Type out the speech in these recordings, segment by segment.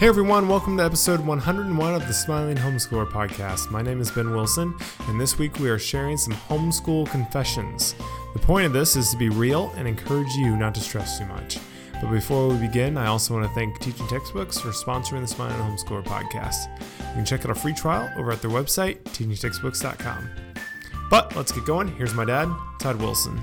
Hey everyone, welcome to episode 101 of the Smiling Homeschooler podcast. My name is Ben Wilson, and this week we are sharing some homeschool confessions. The point of this is to be real and encourage you not to stress too much. But before we begin, I also want to thank Teaching Textbooks for sponsoring the Smiling Homeschooler podcast. You can check out a free trial over at their website, teachingtextbooks.com. But let's get going. Here's my dad, Todd Wilson.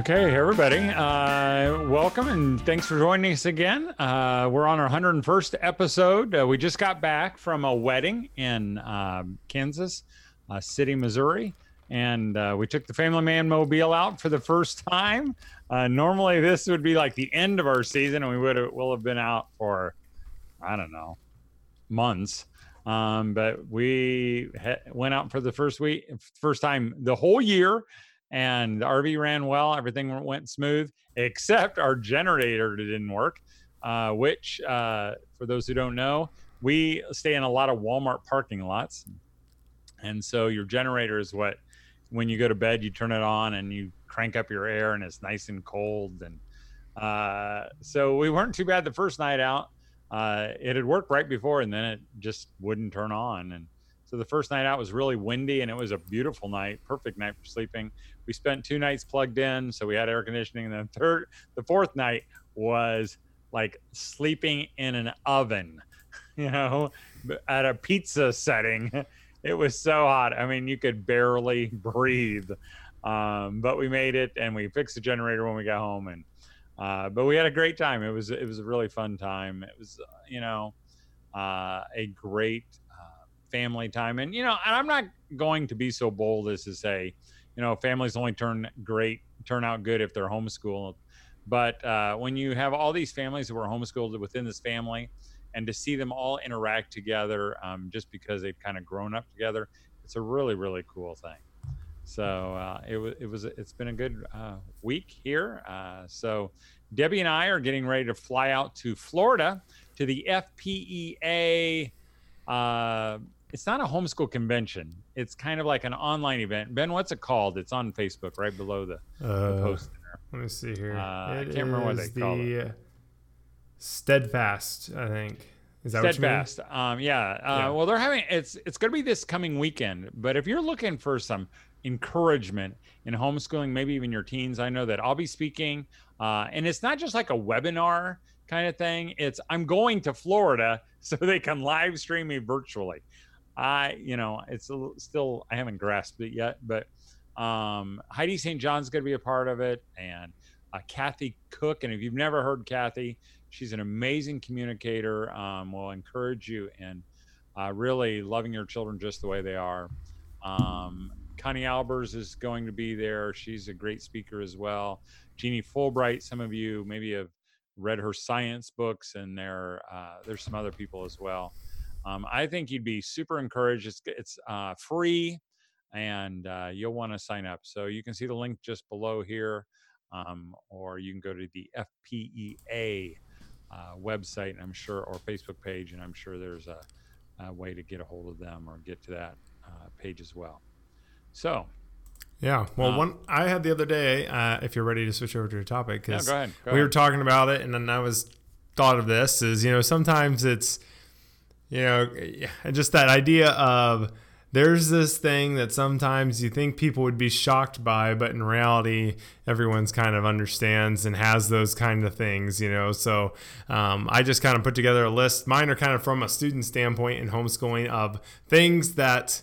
Okay, everybody, uh, welcome and thanks for joining us again. Uh, we're on our 101st episode. Uh, we just got back from a wedding in um, Kansas uh, City, Missouri, and uh, we took the Family Man Mobile out for the first time. Uh, normally, this would be like the end of our season, and we would have will have been out for I don't know months. Um, but we ha- went out for the first week, first time the whole year and the RV ran well. Everything went smooth, except our generator didn't work. Uh, which, uh, for those who don't know, we stay in a lot of Walmart parking lots, and so your generator is what, when you go to bed, you turn it on and you crank up your air, and it's nice and cold. And uh, so we weren't too bad the first night out. Uh, it had worked right before, and then it just wouldn't turn on, and so the first night out was really windy and it was a beautiful night, perfect night for sleeping. We spent two nights plugged in, so we had air conditioning. And then third, the fourth night was like sleeping in an oven, you know, at a pizza setting. It was so hot. I mean, you could barely breathe. Um, but we made it and we fixed the generator when we got home and uh, but we had a great time. It was it was a really fun time. It was you know uh, a great family time. And, you know, and I'm not going to be so bold as to say, you know, families only turn great, turn out good if they're homeschooled. But uh, when you have all these families who are homeschooled within this family, and to see them all interact together um, just because they've kind of grown up together, it's a really, really cool thing. So uh, it was, it was, it's been a good uh, week here. Uh, so Debbie and I are getting ready to fly out to Florida to the FPEA uh, it's not a homeschool convention. It's kind of like an online event. Ben, what's it called? It's on Facebook, right below the, uh, the post. There. Let me see here. Uh, I can't remember what they the, call it. Steadfast, I think. Is that Steadfast? Um, yeah. Uh, yeah. Well, they're having it's it's going to be this coming weekend. But if you're looking for some encouragement in homeschooling, maybe even your teens, I know that I'll be speaking, uh, and it's not just like a webinar kind of thing. It's I'm going to Florida so they can live stream me virtually. I, you know, it's a, still I haven't grasped it yet, but um, Heidi St. John's going to be a part of it, and uh, Kathy Cook. And if you've never heard Kathy, she's an amazing communicator. Um, will encourage you in uh, really loving your children just the way they are. Um, Connie Albers is going to be there. She's a great speaker as well. Jeannie Fulbright, some of you maybe have read her science books, and there uh, there's some other people as well. Um, I think you'd be super encouraged. It's, it's uh, free and uh, you'll want to sign up. So you can see the link just below here, um, or you can go to the FPEA uh, website, I'm sure, or Facebook page, and I'm sure there's a, a way to get a hold of them or get to that uh, page as well. So, yeah. Well, um, one I had the other day. Uh, if you're ready to switch over to your topic, because yeah, we were talking about it, and then I was thought of this is you know sometimes it's you know, just that idea of there's this thing that sometimes you think people would be shocked by, but in reality, everyone's kind of understands and has those kind of things, you know. So um, I just kind of put together a list. Mine are kind of from a student standpoint in homeschooling of things that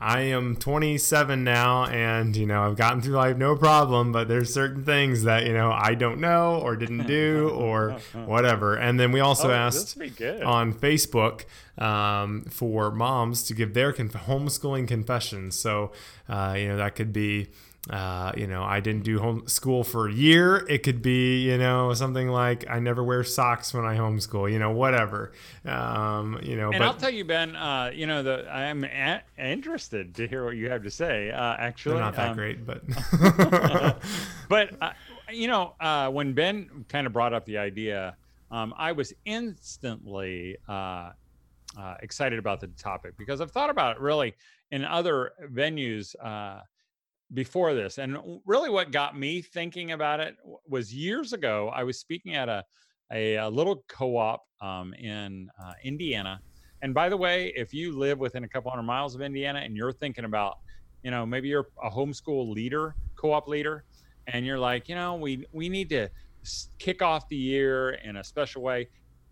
I am 27 now, and you know I've gotten through life no problem. But there's certain things that you know I don't know or didn't do or whatever. And then we also oh, asked on Facebook um, for moms to give their conf- homeschooling confessions. So uh, you know that could be uh, you know, I didn't do homeschool for a year. It could be, you know, something like I never wear socks when I homeschool. You know, whatever. Um, you know, and but, I'll tell you, Ben. Uh, you know, the I'm a- interested to hear what you have to say. Uh, actually, not that um, great, but but uh, you know, uh, when Ben kind of brought up the idea, um, I was instantly uh, uh, excited about the topic because I've thought about it really in other venues. Uh, before this. And really, what got me thinking about it was years ago, I was speaking at a, a, a little co-op um, in uh, Indiana. And by the way, if you live within a couple hundred miles of Indiana and you're thinking about, you know, maybe you're a homeschool leader, co-op leader, and you're like, you know, we we need to kick off the year in a special way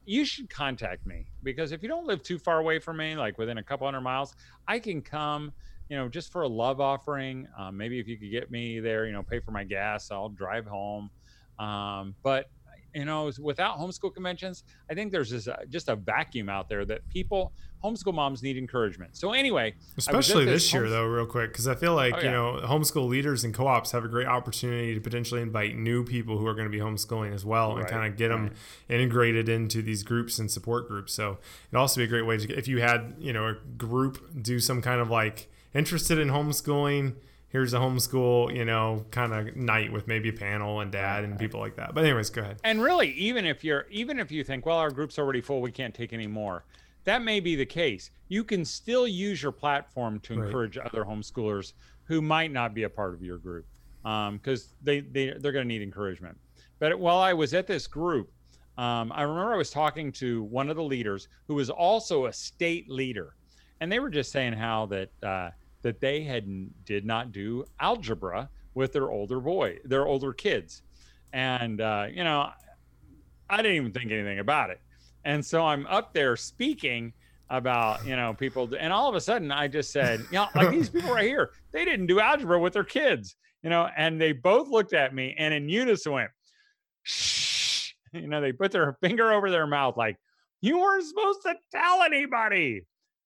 you should contact me because if you don't live too far away from me, like within a couple hundred miles, I can come, you know, just for a love offering. Um, maybe if you could get me there, you know, pay for my gas, I'll drive home. Um, but you know, without homeschool conventions, I think there's just a, just a vacuum out there that people, homeschool moms need encouragement. So anyway, especially this, this, year though, real quick, because I feel like oh, yeah. you know, homeschool leaders and co-ops have a great opportunity to potentially invite new people who are going to be homeschooling as well, right. and kind of get them integrated into these groups and support groups. So it'd also be a great way to if you had you know a group do some kind of like interested in homeschooling here's a homeschool, you know, kind of night with maybe a panel and dad and people like that. But anyways, go ahead. And really, even if you're even if you think, well, our group's already full, we can't take any more. That may be the case. You can still use your platform to encourage other homeschoolers who might not be a part of your group because um, they, they they're going to need encouragement. But while I was at this group, um, I remember I was talking to one of the leaders who was also a state leader, and they were just saying how that uh, that they had did not do algebra with their older boy, their older kids, and uh, you know, I didn't even think anything about it, and so I'm up there speaking about you know people, and all of a sudden I just said, you know, like these people right here, they didn't do algebra with their kids, you know, and they both looked at me and in unison went, shh, you know, they put their finger over their mouth like. You weren't supposed to tell anybody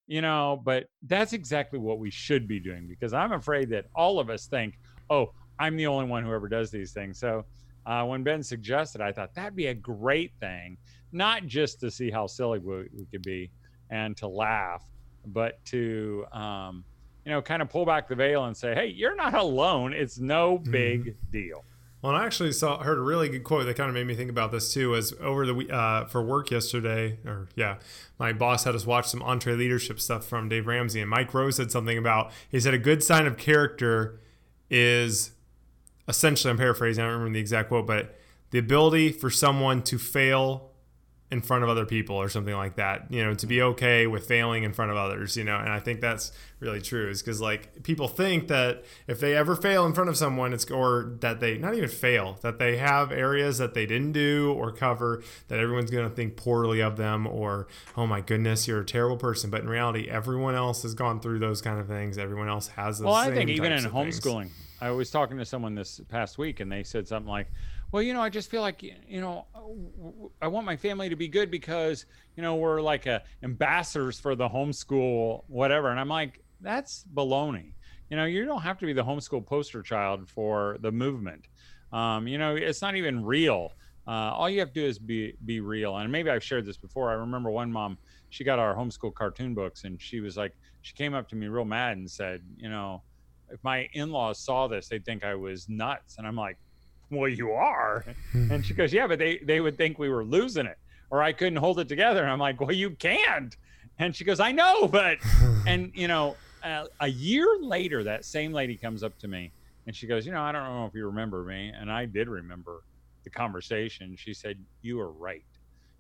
you know, but that's exactly what we should be doing because I'm afraid that all of us think, oh, I'm the only one who ever does these things. So uh, when Ben suggested, I thought that'd be a great thing, not just to see how silly we, we could be and to laugh, but to, um, you know, kind of pull back the veil and say, hey, you're not alone. It's no big mm-hmm. deal. Well, I actually saw heard a really good quote that kind of made me think about this too. Was over the uh, for work yesterday, or yeah, my boss had us watch some EntreLeadership stuff from Dave Ramsey, and Mike Rowe said something about he said a good sign of character is essentially I'm paraphrasing, I don't remember the exact quote, but the ability for someone to fail in front of other people or something like that you know to be mm-hmm. okay with failing in front of others you know and i think that's really true is because like people think that if they ever fail in front of someone it's or that they not even fail that they have areas that they didn't do or cover that everyone's going to think poorly of them or oh my goodness you're a terrible person. But in reality everyone else has gone through those kind of things. Everyone else has well i think even in homeschooling things. i was talking to someone this past week and they said something like well, you know, I just feel like, you know, I want my family to be good because, you know, we're like a ambassadors for the homeschool, whatever. And I'm like, that's baloney. You know, you don't have to be the homeschool poster child for the movement. Um, you know, it's not even real. Uh, all you have to do is be be real. And maybe I've shared this before. I remember one mom, she got our homeschool cartoon books, and she was like, she came up to me real mad and said, you know, if my in-laws saw this, they'd think I was nuts. And I'm like, well, you are. and she goes, yeah, but they, they would think we were losing it or I couldn't hold it together. And I'm like, well, you can't. And she goes, I know, but, and you know, uh, a year later, that same lady comes up to me and she goes, you know, I don't know if you remember me. And I did remember the conversation. She said, you are right.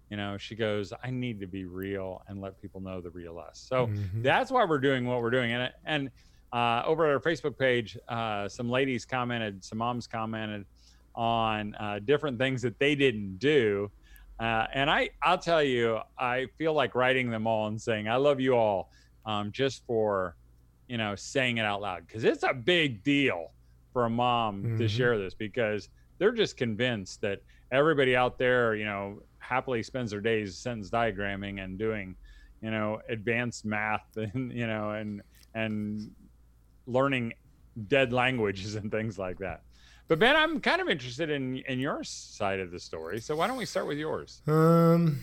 You know, she goes, I need to be real and let people know the real us. So mm-hmm. that's why we're doing what we're doing. And, and, uh, over at our Facebook page, uh, some ladies commented, some moms commented, on uh, different things that they didn't do. Uh, and I, I'll tell you, I feel like writing them all and saying, I love you all um, just for, you know, saying it out loud. Cause it's a big deal for a mom mm-hmm. to share this because they're just convinced that everybody out there, you know, happily spends their days sentence diagramming and doing, you know, advanced math and, you know, and, and learning dead languages and things like that. But Ben, I'm kind of interested in in your side of the story. So why don't we start with yours? Um.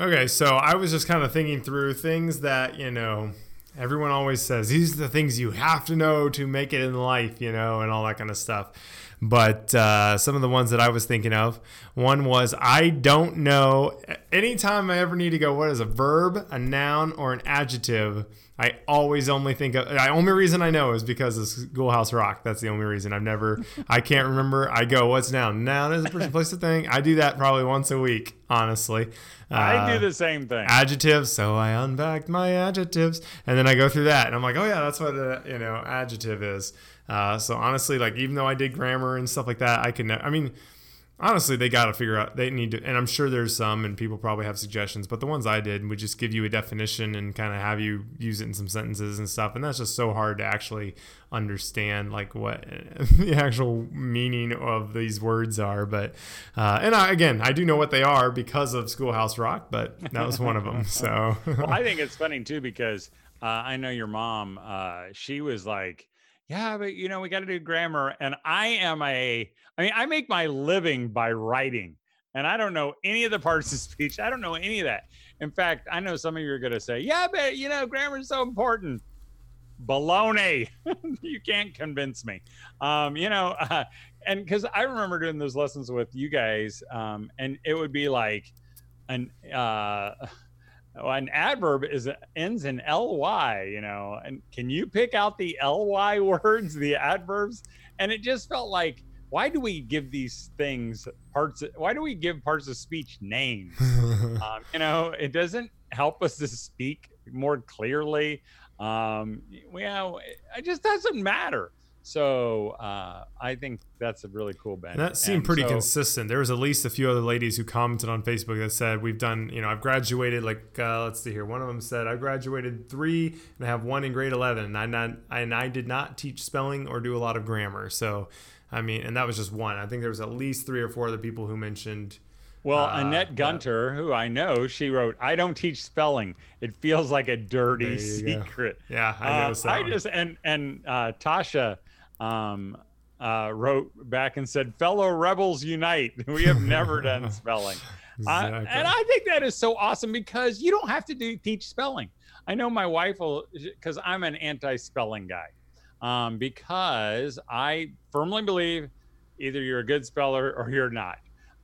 Okay, so I was just kind of thinking through things that you know everyone always says these are the things you have to know to make it in life, you know, and all that kind of stuff. But uh, some of the ones that I was thinking of, one was I don't know. Anytime I ever need to go, what is a verb, a noun, or an adjective? I always only think of the only reason I know is because of Schoolhouse Rock. That's the only reason. I've never, I can't remember. I go, what's noun? Noun is a person, place, a thing. I do that probably once a week, honestly. I do the same thing. Adjectives. So I unpacked my adjectives, and then I go through that, and I'm like, oh yeah, that's what a you know adjective is. Uh, so honestly, like even though I did grammar and stuff like that, I can. I mean honestly they got to figure out they need to and i'm sure there's some and people probably have suggestions but the ones i did would just give you a definition and kind of have you use it in some sentences and stuff and that's just so hard to actually understand like what the actual meaning of these words are but uh, and I, again i do know what they are because of schoolhouse rock but that was one of them so well, i think it's funny too because uh, i know your mom uh, she was like yeah, but you know, we got to do grammar. And I am a, I mean, I make my living by writing, and I don't know any of the parts of speech. I don't know any of that. In fact, I know some of you are going to say, yeah, but you know, grammar is so important. Baloney. you can't convince me. Um, you know, uh, and because I remember doing those lessons with you guys, um, and it would be like an, uh, an adverb is ends in ly you know and can you pick out the ly words the adverbs? And it just felt like why do we give these things parts of, why do we give parts of speech names? Um, you know it doesn't help us to speak more clearly. Um well it just doesn't matter so uh, I think that's a really cool band. that seemed and pretty so, consistent. There was at least a few other ladies who commented on Facebook that said we've done, you know, I've graduated like uh, let's see here. One of them said I graduated three and I have one in grade eleven, and I not and I did not teach spelling or do a lot of grammar. So I mean, and that was just one. I think there was at least three or four other people who mentioned. Well, uh, Annette Gunter, who I know, she wrote, "I don't teach spelling. It feels like a dirty secret." Go. Yeah, I uh, I just and and uh, Tasha um, uh, wrote back and said, "Fellow rebels unite! We have never done spelling." exactly. uh, and I think that is so awesome because you don't have to do teach spelling. I know my wife will, because I'm an anti-spelling guy, um, because I firmly believe either you're a good speller or you're not.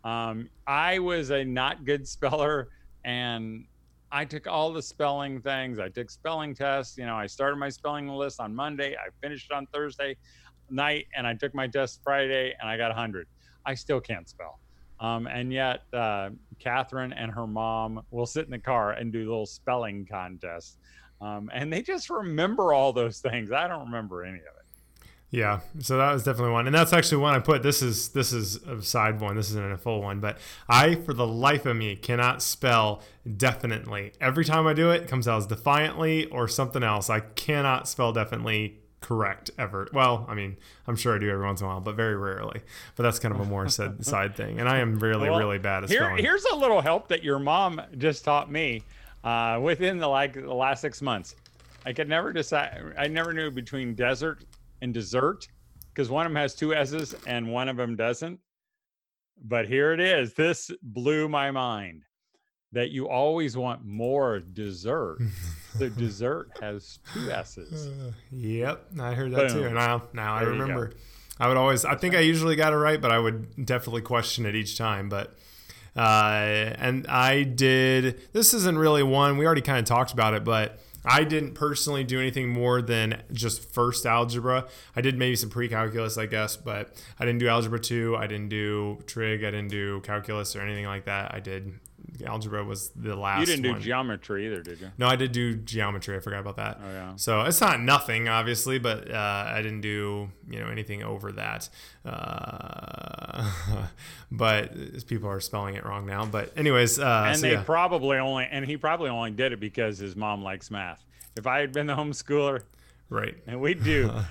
Um, I was a not good speller, and I took all the spelling things. I took spelling tests. You know, I started my spelling list on Monday. I finished it on Thursday night and I took my test Friday and I got 100. I still can't spell. Um, and yet, uh, Catherine and her mom will sit in the car and do little spelling contests. Um, and they just remember all those things. I don't remember any of it. Yeah, so that was definitely one, and that's actually one I put. This is this is a side one. This isn't a full one, but I, for the life of me, cannot spell definitely. Every time I do it, it comes out as defiantly or something else. I cannot spell definitely correct ever. Well, I mean, I'm sure I do every once in a while, but very rarely. But that's kind of a more said side thing. And I am really, well, really bad at here, spelling. Here's a little help that your mom just taught me uh, within the like the last six months. I could never decide. I never knew between desert and dessert because one of them has two S's and one of them doesn't. But here it is. This blew my mind that you always want more dessert. the dessert has two S's. Uh, yep, I heard that Boom. too. Now, now there I remember. I would always. I think I usually got it right, but I would definitely question it each time. But uh, and I did. This isn't really one. We already kind of talked about it, but I didn't personally do anything more than just first algebra. I did maybe some pre-calculus, I guess, but I didn't do algebra two. I didn't do trig. I didn't do calculus or anything like that. I did algebra was the last. You didn't one. do geometry either, did you? No, I did do geometry. I forgot about that. Oh yeah. So it's not nothing, obviously, but uh, I didn't do you know anything over that. Uh, but people are spelling it wrong now. But anyways, uh, and so they yeah. probably only and he probably only did it because his mom likes math. If I had been the homeschooler, right, and we do.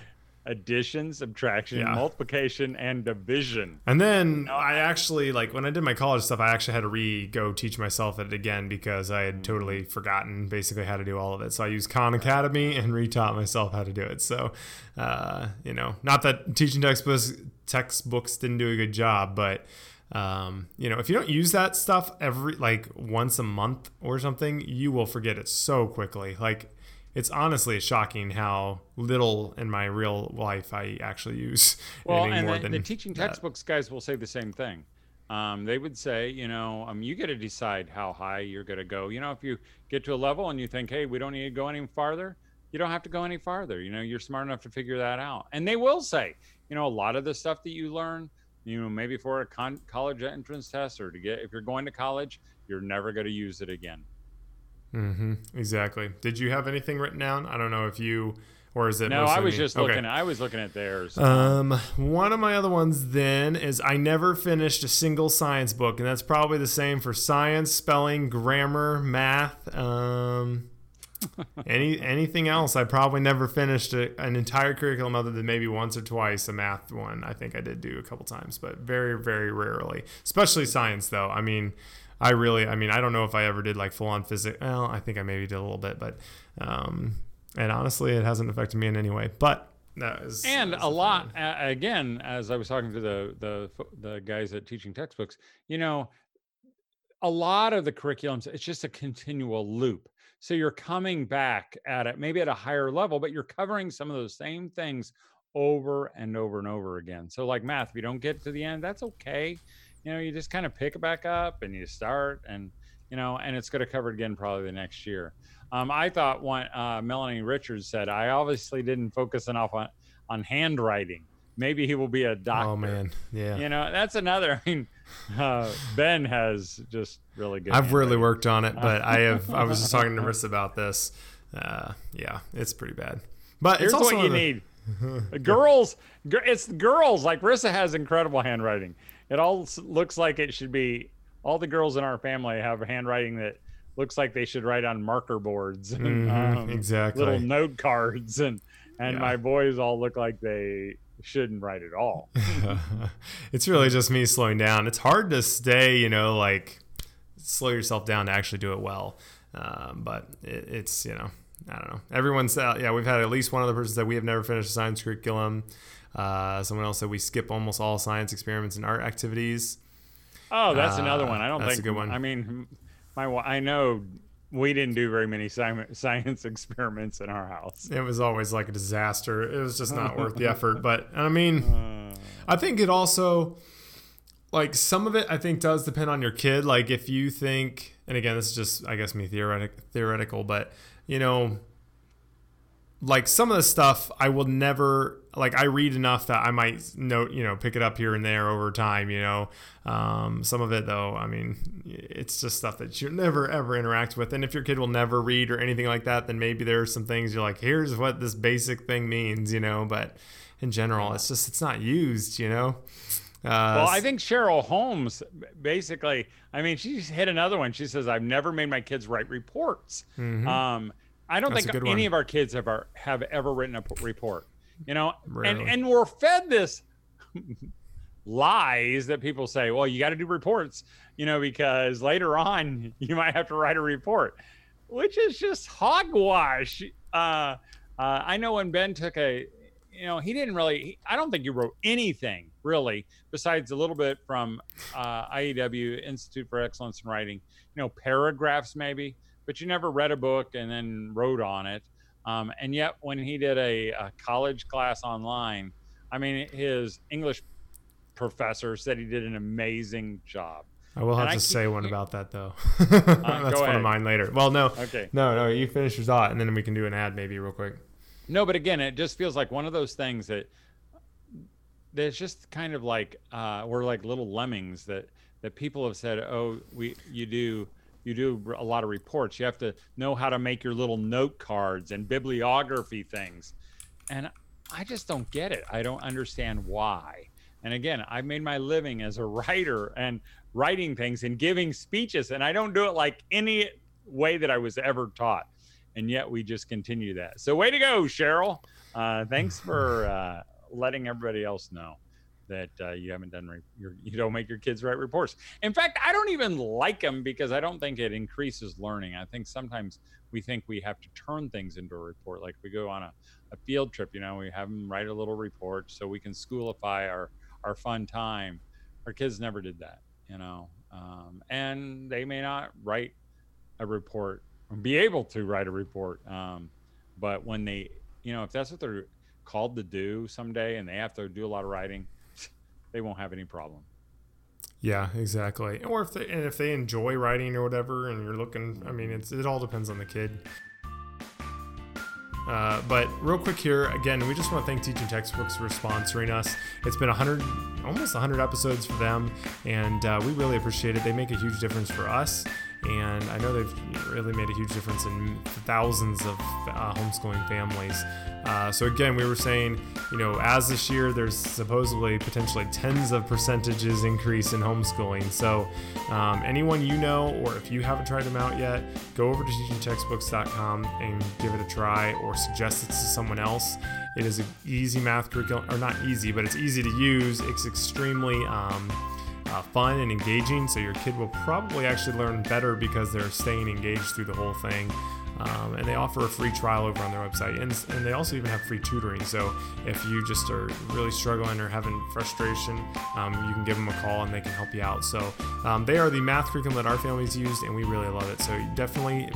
addition, subtraction, yeah. multiplication, and division. And then I actually like when I did my college stuff, I actually had to re go teach myself it again because I had totally mm-hmm. forgotten basically how to do all of it. So I used Khan Academy and retaught myself how to do it. So uh, you know, not that teaching textbooks textbooks didn't do a good job, but um, you know, if you don't use that stuff every like once a month or something, you will forget it so quickly. Like it's honestly shocking how little in my real life I actually use. Well, and the, the, teaching textbooks that. guys will say the same thing. Um, they would say, you know, um, you get to decide how high you're going to go. You know, if you get to a level and you think, hey, we don't need to go any farther, you don't have to go any farther. You know, you're smart enough to figure that out. And they will say, you know, a lot of the stuff that you learn, you know, maybe for a con- college entrance test or to get, if you're going to college, you're never going to use it again. Mm-hmm. Exactly. Did you have anything written down? I don't know if you or is it? No, I was me? just okay. looking. I was looking at theirs. Um, one of my other ones then is I never finished a single science book, and that's probably the same for science, spelling, grammar, math. Um, any anything else? I probably never finished a, an entire curriculum other than maybe once or twice a math one. I think I did do a couple times, but very very rarely. Especially science, though. I mean. I really, I mean, I don't know if I ever did like full on physics. Well, I think I maybe did a little bit, but, um, and honestly, it hasn't affected me in any way. But that is, and a lot uh, again, as I was talking to the the the guys at teaching textbooks, you know, a lot of the curriculums, it's just a continual loop. So you're coming back at it, maybe at a higher level, but you're covering some of those same things over and over and over again. So like math, if you don't get to the end, that's okay you know, you just kind of pick it back up and you start and, you know, and it's going to cover it again probably the next year. Um, I thought one, uh, Melanie Richards said, I obviously didn't focus enough on, on handwriting. Maybe he will be a doctor. Oh man, yeah. You know, that's another. I mean, uh, Ben has just really good. I've really worked on it, but I have. I was just talking to Marissa about this. Uh, yeah, it's pretty bad. But here's it's also what you need. girls, it's girls. Like Rissa has incredible handwriting it all looks like it should be all the girls in our family have handwriting that looks like they should write on marker boards and mm-hmm, um, exactly. little note cards and and yeah. my boys all look like they shouldn't write at all. It's really just me slowing down. It's hard to stay you know like slow yourself down to actually do it well um, but it, it's you know i don't know. Everyone's uh, yeah we've had at least one other person that we have never finished a science curriculum uh, someone else said we skip almost all science experiments and art activities. Oh, that's uh, another one. I don't that's think. a good one. I mean, my I know we didn't do very many science experiments in our house. It was always like a disaster. It was just not worth the effort. But I mean, uh, I think it also like some of it I think does depend on your kid. Like if you think, and again, this is just I guess me theoretic theoretical, but you know, like some of the stuff I will never like I read enough that I might note you know pick it up here and there over time you know um, some of it though I mean it's just stuff that you never ever interact with and if your kid will never read or anything like that then maybe there are some things you're like here's what this basic thing means you know but in general it's just it's not used you know uh, well, I think Cheryl Holmes basically, I mean, she's hit another one. She says, I've never made my kids write reports. Mm-hmm. Um, I don't That's think any one. of our kids have our, have ever written a report. You know, and and we're fed this lies that people say, well, you got to do reports, you know, because later on you might have to write a report, which is just hogwash. Uh, uh, I know when Ben took a, you know, he didn't really, I don't think he wrote anything really besides a little bit from uh, IEW, Institute for Excellence in Writing, you know, paragraphs maybe but you never read a book and then wrote on it. Um, and yet, when he did a, a, college class online, I mean, his English professor said he did an amazing job. I will have and to say one about that though. uh, That's one of mine later. Well, no, okay, no, no. You finish your thought, and then we can do an ad maybe real quick. No, but again, it just feels like one of those things that that's just kind of like uh, we're like little lemmings that that people have said, oh, we you do you do a lot of reports. You have to know how to make your little note cards and bibliography things. And I just don't get it. I don't understand why. And again, I've made my living as a writer and writing things and giving speeches, and I don't do it like any way that I was ever taught. And yet we just continue that. So, way to go, Cheryl. Uh, thanks for uh, letting everybody else know that uh, you haven't done re- your, you don't make your kids write reports. In fact, I don't even like them because I don't think it increases learning. I think sometimes we think we have to turn things into a report. Like we go on a, a field trip, you know, we have them write a little report so we can schoolify our our fun time. Our kids never did that, you know, um, and they may not write a report, or be able to write a report. Um, but when they, you know, if that's what they're called to do someday and they have to do a lot of writing, they won't have any problem. Yeah, exactly. Or if they and if they enjoy writing or whatever, and you're looking, I mean, it's it all depends on the kid. Uh, but real quick here, again, we just want to thank Teaching Textbooks for sponsoring us. It's been 100, almost 100 episodes for them, and uh, we really appreciate it. They make a huge difference for us, and I know they've really made a huge difference in thousands of uh, homeschooling families. Uh, so again, we were saying, you know, as this year, there's supposedly potentially tens of percentages increase in homeschooling. So um, anyone you know, or if you haven't tried them out yet, go over to teachingtextbooks.com and give it a try, or suggest it to someone else. It is an easy math curriculum, or not easy, but it's easy to use. It's extremely um, uh, fun and engaging. So your kid will probably actually learn better because they're staying engaged through the whole thing. Um, and they offer a free trial over on their website, and, and they also even have free tutoring. So if you just are really struggling or having frustration, um, you can give them a call and they can help you out. So um, they are the math curriculum that our families used, and we really love it. So definitely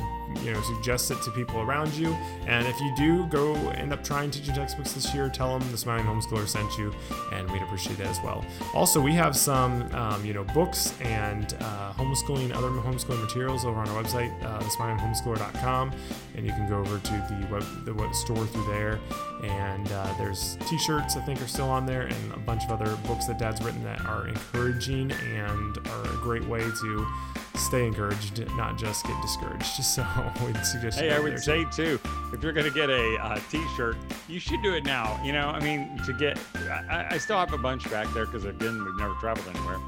you know suggest it to people around you. And if you do go end up trying teaching textbooks this year tell them the smiling homeschooler sent you and we'd appreciate that as well. Also we have some um, you know books and uh, homeschooling other homeschooling materials over on our website uh, thesmilinghomeschooler.com and you can go over to the web the web store through there. And uh, there's t-shirts i think are still on there and a bunch of other books that dad's written that are encouraging and are a great way to stay encouraged, not just get discouraged. So we'd suggest. Hey, I would say too, if you're going to get a uh, t-shirt, you should do it now. You know, I mean, to get, I, I still have a bunch back there because again, we've never traveled anywhere.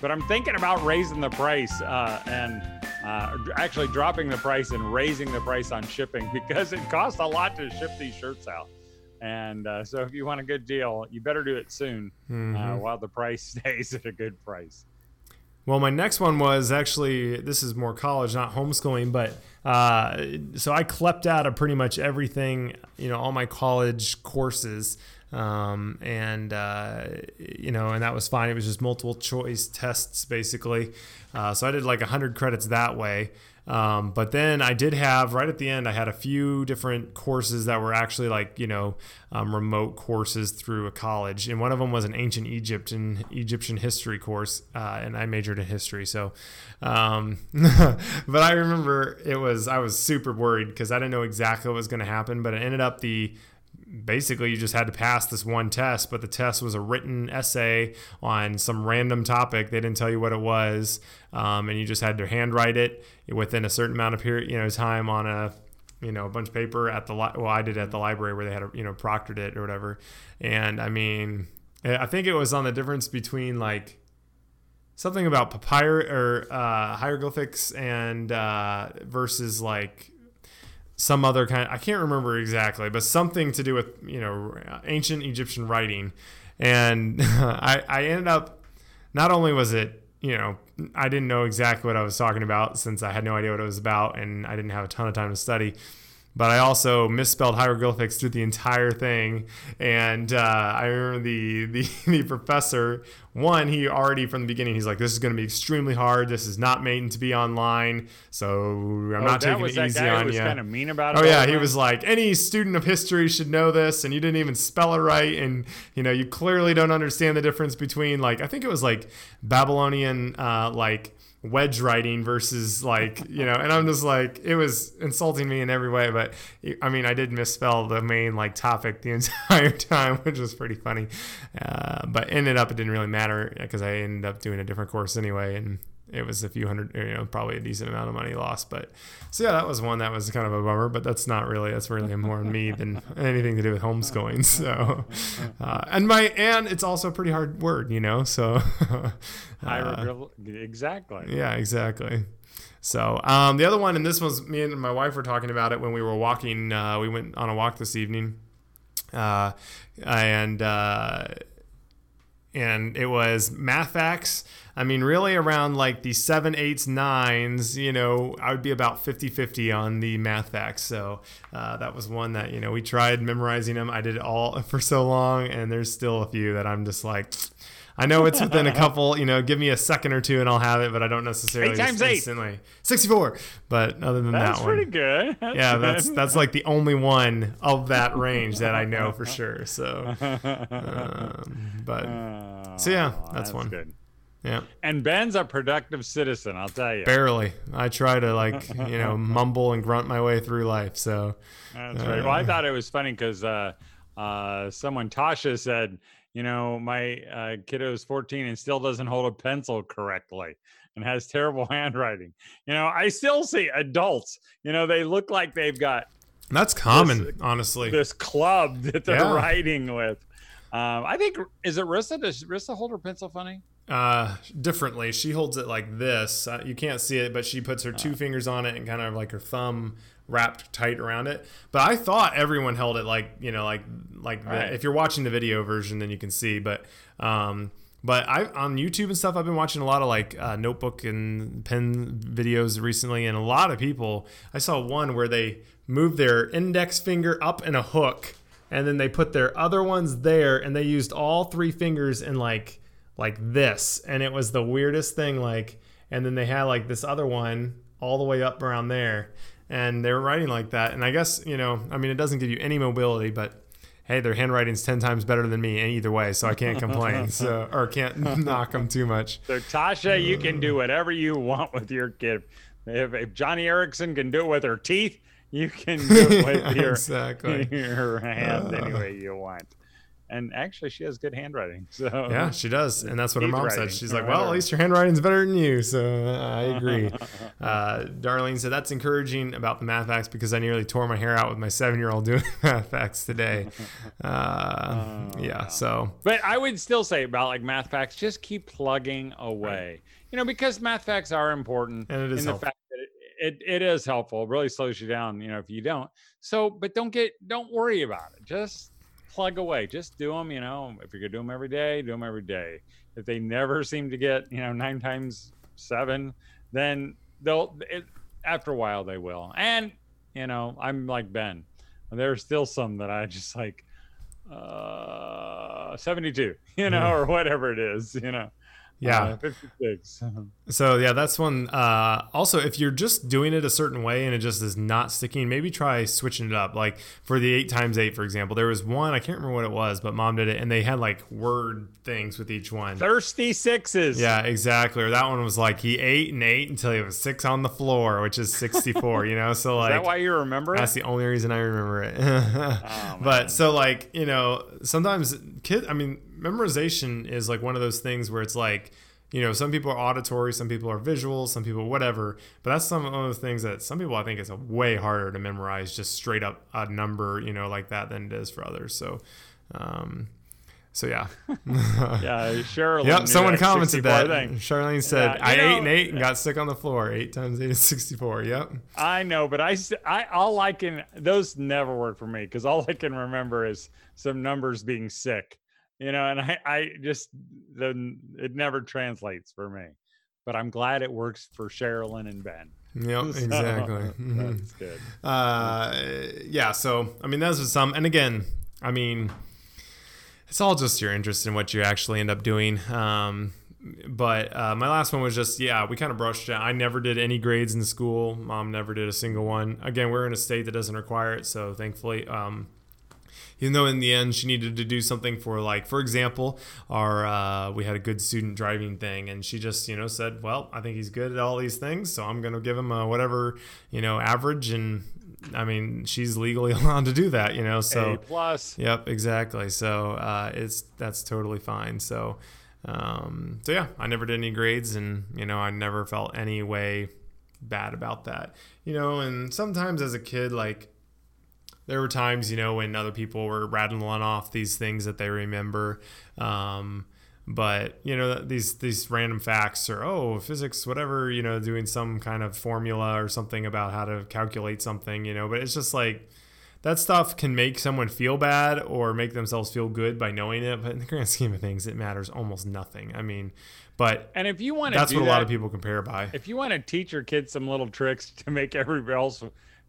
But I'm thinking about raising the price uh, and uh, actually dropping the price and raising the price on shipping because it costs a lot to ship these shirts out. And uh, so, if you want a good deal, you better do it soon uh, mm-hmm. while the price stays at a good price. Well, my next one was actually this is more college, not homeschooling, but uh, so I clept out of pretty much everything, you know, all my college courses, um, and uh, you know, and that was fine. It was just multiple choice tests basically. Uh, so I did like 100 credits that way. Um, but then I did have right at the end, I had a few different courses that were actually like, you know, um, remote courses through a college. And one of them was an ancient Egypt and Egyptian history course. Uh, and I majored in history. So, um, but I remember it was, I was super worried because I didn't know exactly what was going to happen. But it ended up the, basically you just had to pass this one test, but the test was a written essay on some random topic. They didn't tell you what it was, um, and you just had to handwrite it within a certain amount of period, you know, time on a you know a bunch of paper at the li- well I did at the library where they had a, you know proctored it or whatever. And I mean, I think it was on the difference between like something about papyrus or uh, hieroglyphics and uh, versus like some other kind I can't remember exactly, but something to do with, you know, ancient Egyptian writing. And I, I ended up, not only was it, you know, I didn't know exactly what I was talking about since I had no idea what it was about and I didn't have a ton of time to study but I also misspelled hieroglyphics through the entire thing. And uh, I remember the, the, the professor, one, he already from the beginning, he's like, "This is going to be extremely hard. This is not made to be online, so I'm oh, not taking it easy on was you." Kind of mean about it. Oh yeah, he was like, "Any student of history should know this, and you didn't even spell it right, and you know, you clearly don't understand the difference between like I think it was like Babylonian, uh, like." wedge writing versus like you know and i'm just like it was insulting me in every way but i mean i did misspell the main like topic the entire time which was pretty funny uh, but ended up it didn't really matter because i ended up doing a different course anyway and it was a few hundred, you know, probably a decent amount of money lost. But so yeah, that was one that was kind of a bummer. But that's not really that's really more on me than anything to do with homeschooling. So, uh, and my and it's also a pretty hard word, you know. So, uh, exactly. Yeah, exactly. So um, the other one, and this was me and my wife were talking about it when we were walking. Uh, we went on a walk this evening, uh, and uh, and it was math facts I mean, really around like the seven, eights, nines, you know, I would be about 50 50 on the math facts. So uh, that was one that, you know, we tried memorizing them. I did it all for so long, and there's still a few that I'm just like, I know it's within a couple. You know, give me a second or two and I'll have it, but I don't necessarily Eight times eight. instantly. Sixty-four. But other than That's that one, That's pretty good. That's yeah, good. that's that's like the only one of that range that I know for sure. So, um, but Oh, So, yeah, that's one. good. yeah, And Ben's a productive citizen, I'll tell you. barely. I try to like you know mumble and grunt my way through life. So That's right. Well, I thought it was funny because uh, uh, someone, Tasha, said, you know, my uh, kiddo is 14 and still doesn't hold a pencil correctly and has terrible handwriting. You know, I still see adults, you know, they look like they've got that's common, honestly. this club that they're Yeah. writing with. Um, I think, is it Rissa? Does Rissa hold her pencil funny? uh differently she holds it like this uh, you can't see it but she puts her two fingers on it and kind of like her thumb wrapped tight around it but i thought everyone held it like you know like like the- Right. if you're watching the video version then you can see but um but I on YouTube and stuff, I've been watching a lot of like uh, notebook and pen videos recently, and a lot of people. I saw one where they moved their index finger up in a hook, and then they put their other ones there, and they used all three fingers in like like this, and it was the weirdest thing. Like, and then they had like this other one all the way up around there, and they were writing like that. And I guess you know, I mean, it doesn't give you any mobility, but hey, their handwriting's ten times better than me either way, so I can't complain. so or can't knock them too much. So, Tasha, you can do whatever you want with your kid. If, if Joni Eareckson can do it with her teeth, you can do it with your, exactly. your hands Uh. any way you want. And actually, she has good handwriting. So Yeah, she does, and that's what her mom writing, said. She's like, "Well, at least your handwriting's better than you." So uh, I agree. Uh, Darlene said that's encouraging about the math facts because I nearly tore my hair out with my seven-year-old doing math facts today. Uh, Oh, yeah, so But I would still say about like math facts, just keep plugging away. You know, because math facts are important, And it is in the helpful. fact that it, it, it is helpful. It really slows you down. You know, if you don't. So, but don't get don't worry about it. Just plug away. Just do them. You know, if you're gonna do them every day, do them every day. If they never seem to get you know nine times seven, then they'll it, after a while they will. And you know, I'm like Ben. There's still some that I just like uh 72 you know or whatever it is you know yeah. uh, 56 So yeah, that's one. Uh, also, if you're just doing it a certain way and it just is not sticking, maybe try switching it up. Like for the eight times eight, for example, there was one I can't remember what it was, but mom did it, and they had like word things with each one. thirsty sixes Yeah, exactly. Or that one was like he ate and ate until he was six on the floor, which is 64, you know? So is like that why you remember that's it? the only reason I remember it. Oh, but so like, you know, sometimes kid I mean, memorization is like one of those things where it's like, you know, some people are auditory, some people are visual, some people whatever. But that's some of the things that some people I think is a way harder to memorize just straight up a number, you know, like that than it is for others. So um so yeah. yeah sure Yep, someone commented that. thing. Charlene said, Yeah, "I you ate know- and ate and got sick on the floor. Eight times eight is sixty-four. Yep. i know but I, I all i can those never work for me because all i can remember is some numbers being sick you know and i i just the it never translates for me but i'm glad it works for sherilyn and ben Yep. So, Exactly. That's good uh, yeah. So I mean, those are some. And again, I mean, it's all just your interest in what you actually end up doing. Um, but uh, my last one was just yeah, we kind of brushed it. I never did any grades in school. Mom never did a single one. Again, we're in a state that doesn't require it, so thankfully. Um, even though in the end she needed to do something for like for example our uh, we had a good student driving thing and she just you know said well i think he's good at all these things so i'm going to give him a whatever you know average and i mean she's legally allowed to do that you know so a plus Yep, exactly. So uh, it's that's totally fine. So um, so yeah, I never did any grades, and you know I never felt any way bad about that. You know, and sometimes as a kid, like there were times you know when other people were rattling off these things that they remember. Um, but you know these these random facts or oh physics whatever you know doing some kind of formula or something about how to calculate something you know but it's just like that stuff can make someone feel bad or make themselves feel good by knowing it but in the grand scheme of things it matters almost nothing i mean but and if you want to that's what a lot of people compare by if you want to teach your kids some little tricks to make everybody else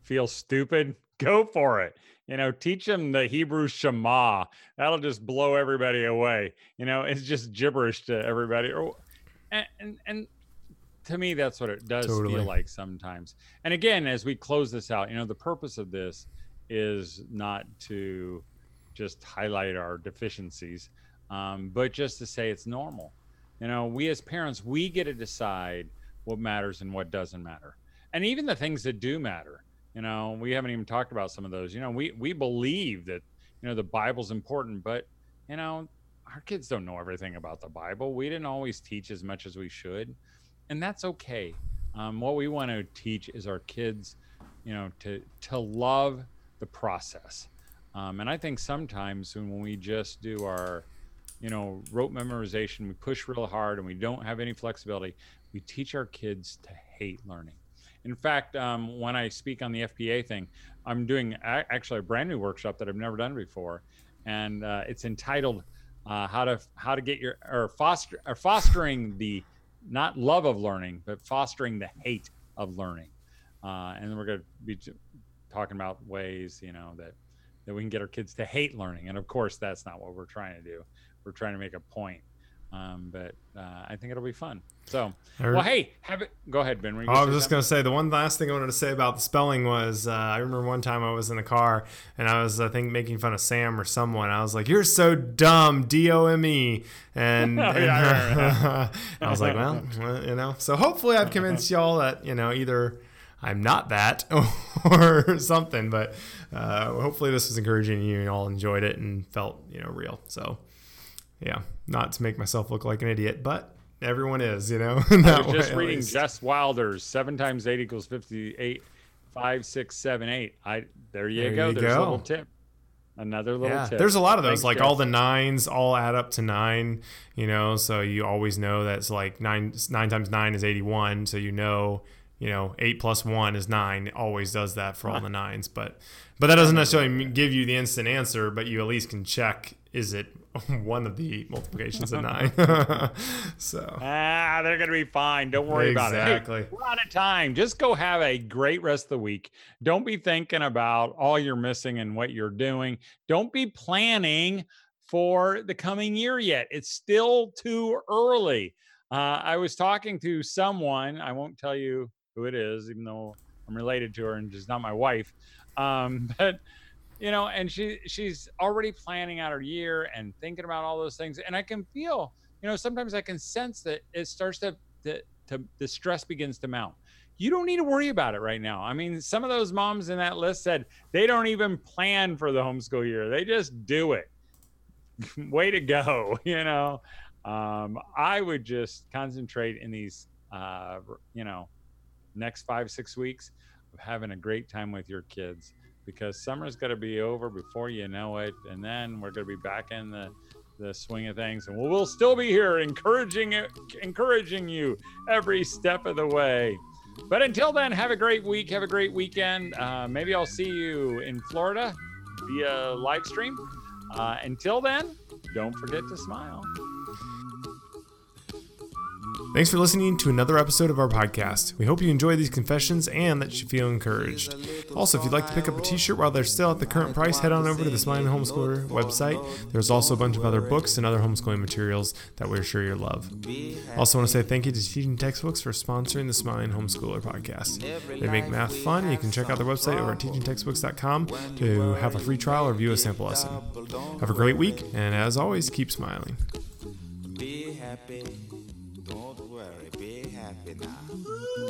feel stupid, go for it. You know, teach them the Hebrew Shema. That'll just blow everybody away. You know, it's just gibberish to everybody. Or and and, and to me, that's what it does totally. feel like sometimes. And again, as we close this out, you know, the purpose of this is not to just highlight our deficiencies, um, but just to say it's normal. You know, we as parents, we get to decide what matters and what doesn't matter, and even the things that do matter. You know, we haven't even talked about some of those. You know, we we believe that you know the Bible's important, but you know, our kids don't know everything about the Bible. We didn't always teach as much as we should, and that's okay. Um, what we want to teach is our kids, you know, to to love the process. Um, and I think sometimes when we just do our, you know, rote memorization, we push real hard and we don't have any flexibility, we teach our kids to hate learning. In fact, um, when I speak on the FPEA thing, I'm doing a- actually a brand new workshop that I've never done before, and uh, it's entitled uh, "How to How to Get Your or Foster or Fostering the Not Love of Learning, but Fostering the Hate of Learning." Uh, and we're going to be talking about ways, you know, that that we can get our kids to hate learning. And of course, that's not what we're trying to do. We're trying to make a point. Um, but uh, I think it'll be fun. So, well, hey, have it. Go ahead, Ben. Oh, I was just going to say the one last thing I wanted to say about the spelling was uh, I remember one time I was in the car and I was I think making fun of Sam or someone. I was like, "You're so dumb, D O M E," and, oh, and yeah, I was like, "Well, you know." So hopefully I've convinced y'all that you know either I'm not that or something. But uh, hopefully this was encouraging you and all enjoyed it and felt you know real. So yeah, not to make myself look like an idiot, but everyone is, you know. I was just way, reading Jess Wilder's seven times eight equals fifty-eight, five, six, seven, eight. I there you there go. You There's go. a little tip. Another little yeah, tip. There's a lot of those. Thanks, like Jeff. all the nines all add up to nine, you know. So you always know that's like nine nine times nine is eighty one. So you know you know, eight plus one is nine. Always does that for all the nines, but but that doesn't necessarily give you the instant answer. But you at least can check: is it one of the multiplications of nine? so ah, they're gonna be fine. Don't worry exactly. about it. Exactly. Hey, we're out of time. Just go have a great rest of the week. Don't be thinking about all you're missing and what you're doing. Don't be planning for the coming year yet. It's still too early. Uh, I was talking to someone. I won't tell you who it is, even though I'm related to her and she's not my wife. Um, but you know, and she she's already planning out her year and thinking about all those things. And I can feel, you know, sometimes I can sense that it starts to to, to the stress begins to mount. You don't need to worry about it right now. I mean, some of those moms in that list said they don't even plan for the homeschool year; they just do it. Way to go, you know. Um, I would just concentrate in these, uh, you know, next five, six weeks of having a great time with your kids because summer's going to be over before you know it. And then we're going to be back in the, the swing of things. And we'll, we'll still be here encouraging, encouraging you every step of the way. But until then, have a great week. Have a great weekend. Uh, maybe I'll see you in Florida via live stream. Uh, until then, don't forget to smile. Thanks for listening to another episode of our podcast. We hope you enjoy these confessions and that you feel encouraged. Also, if you'd like to pick up a t shirt while they're still at the current price, head on over to the Smiling Homeschooler website. There's also a bunch of other books and other homeschooling materials that we're sure you'll love. Also, want to say thank you to Teaching Textbooks for sponsoring the Smiling Homeschooler podcast. They make math fun. You can check out their website over at teachingtextbooks.com to have a free trial or view a sample lesson. Have a great week, and as always, keep smiling. Be happy. Don't worry, be happy now.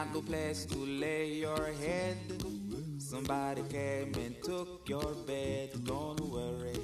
not no place to lay your head. Somebody came and took your bed, don't worry.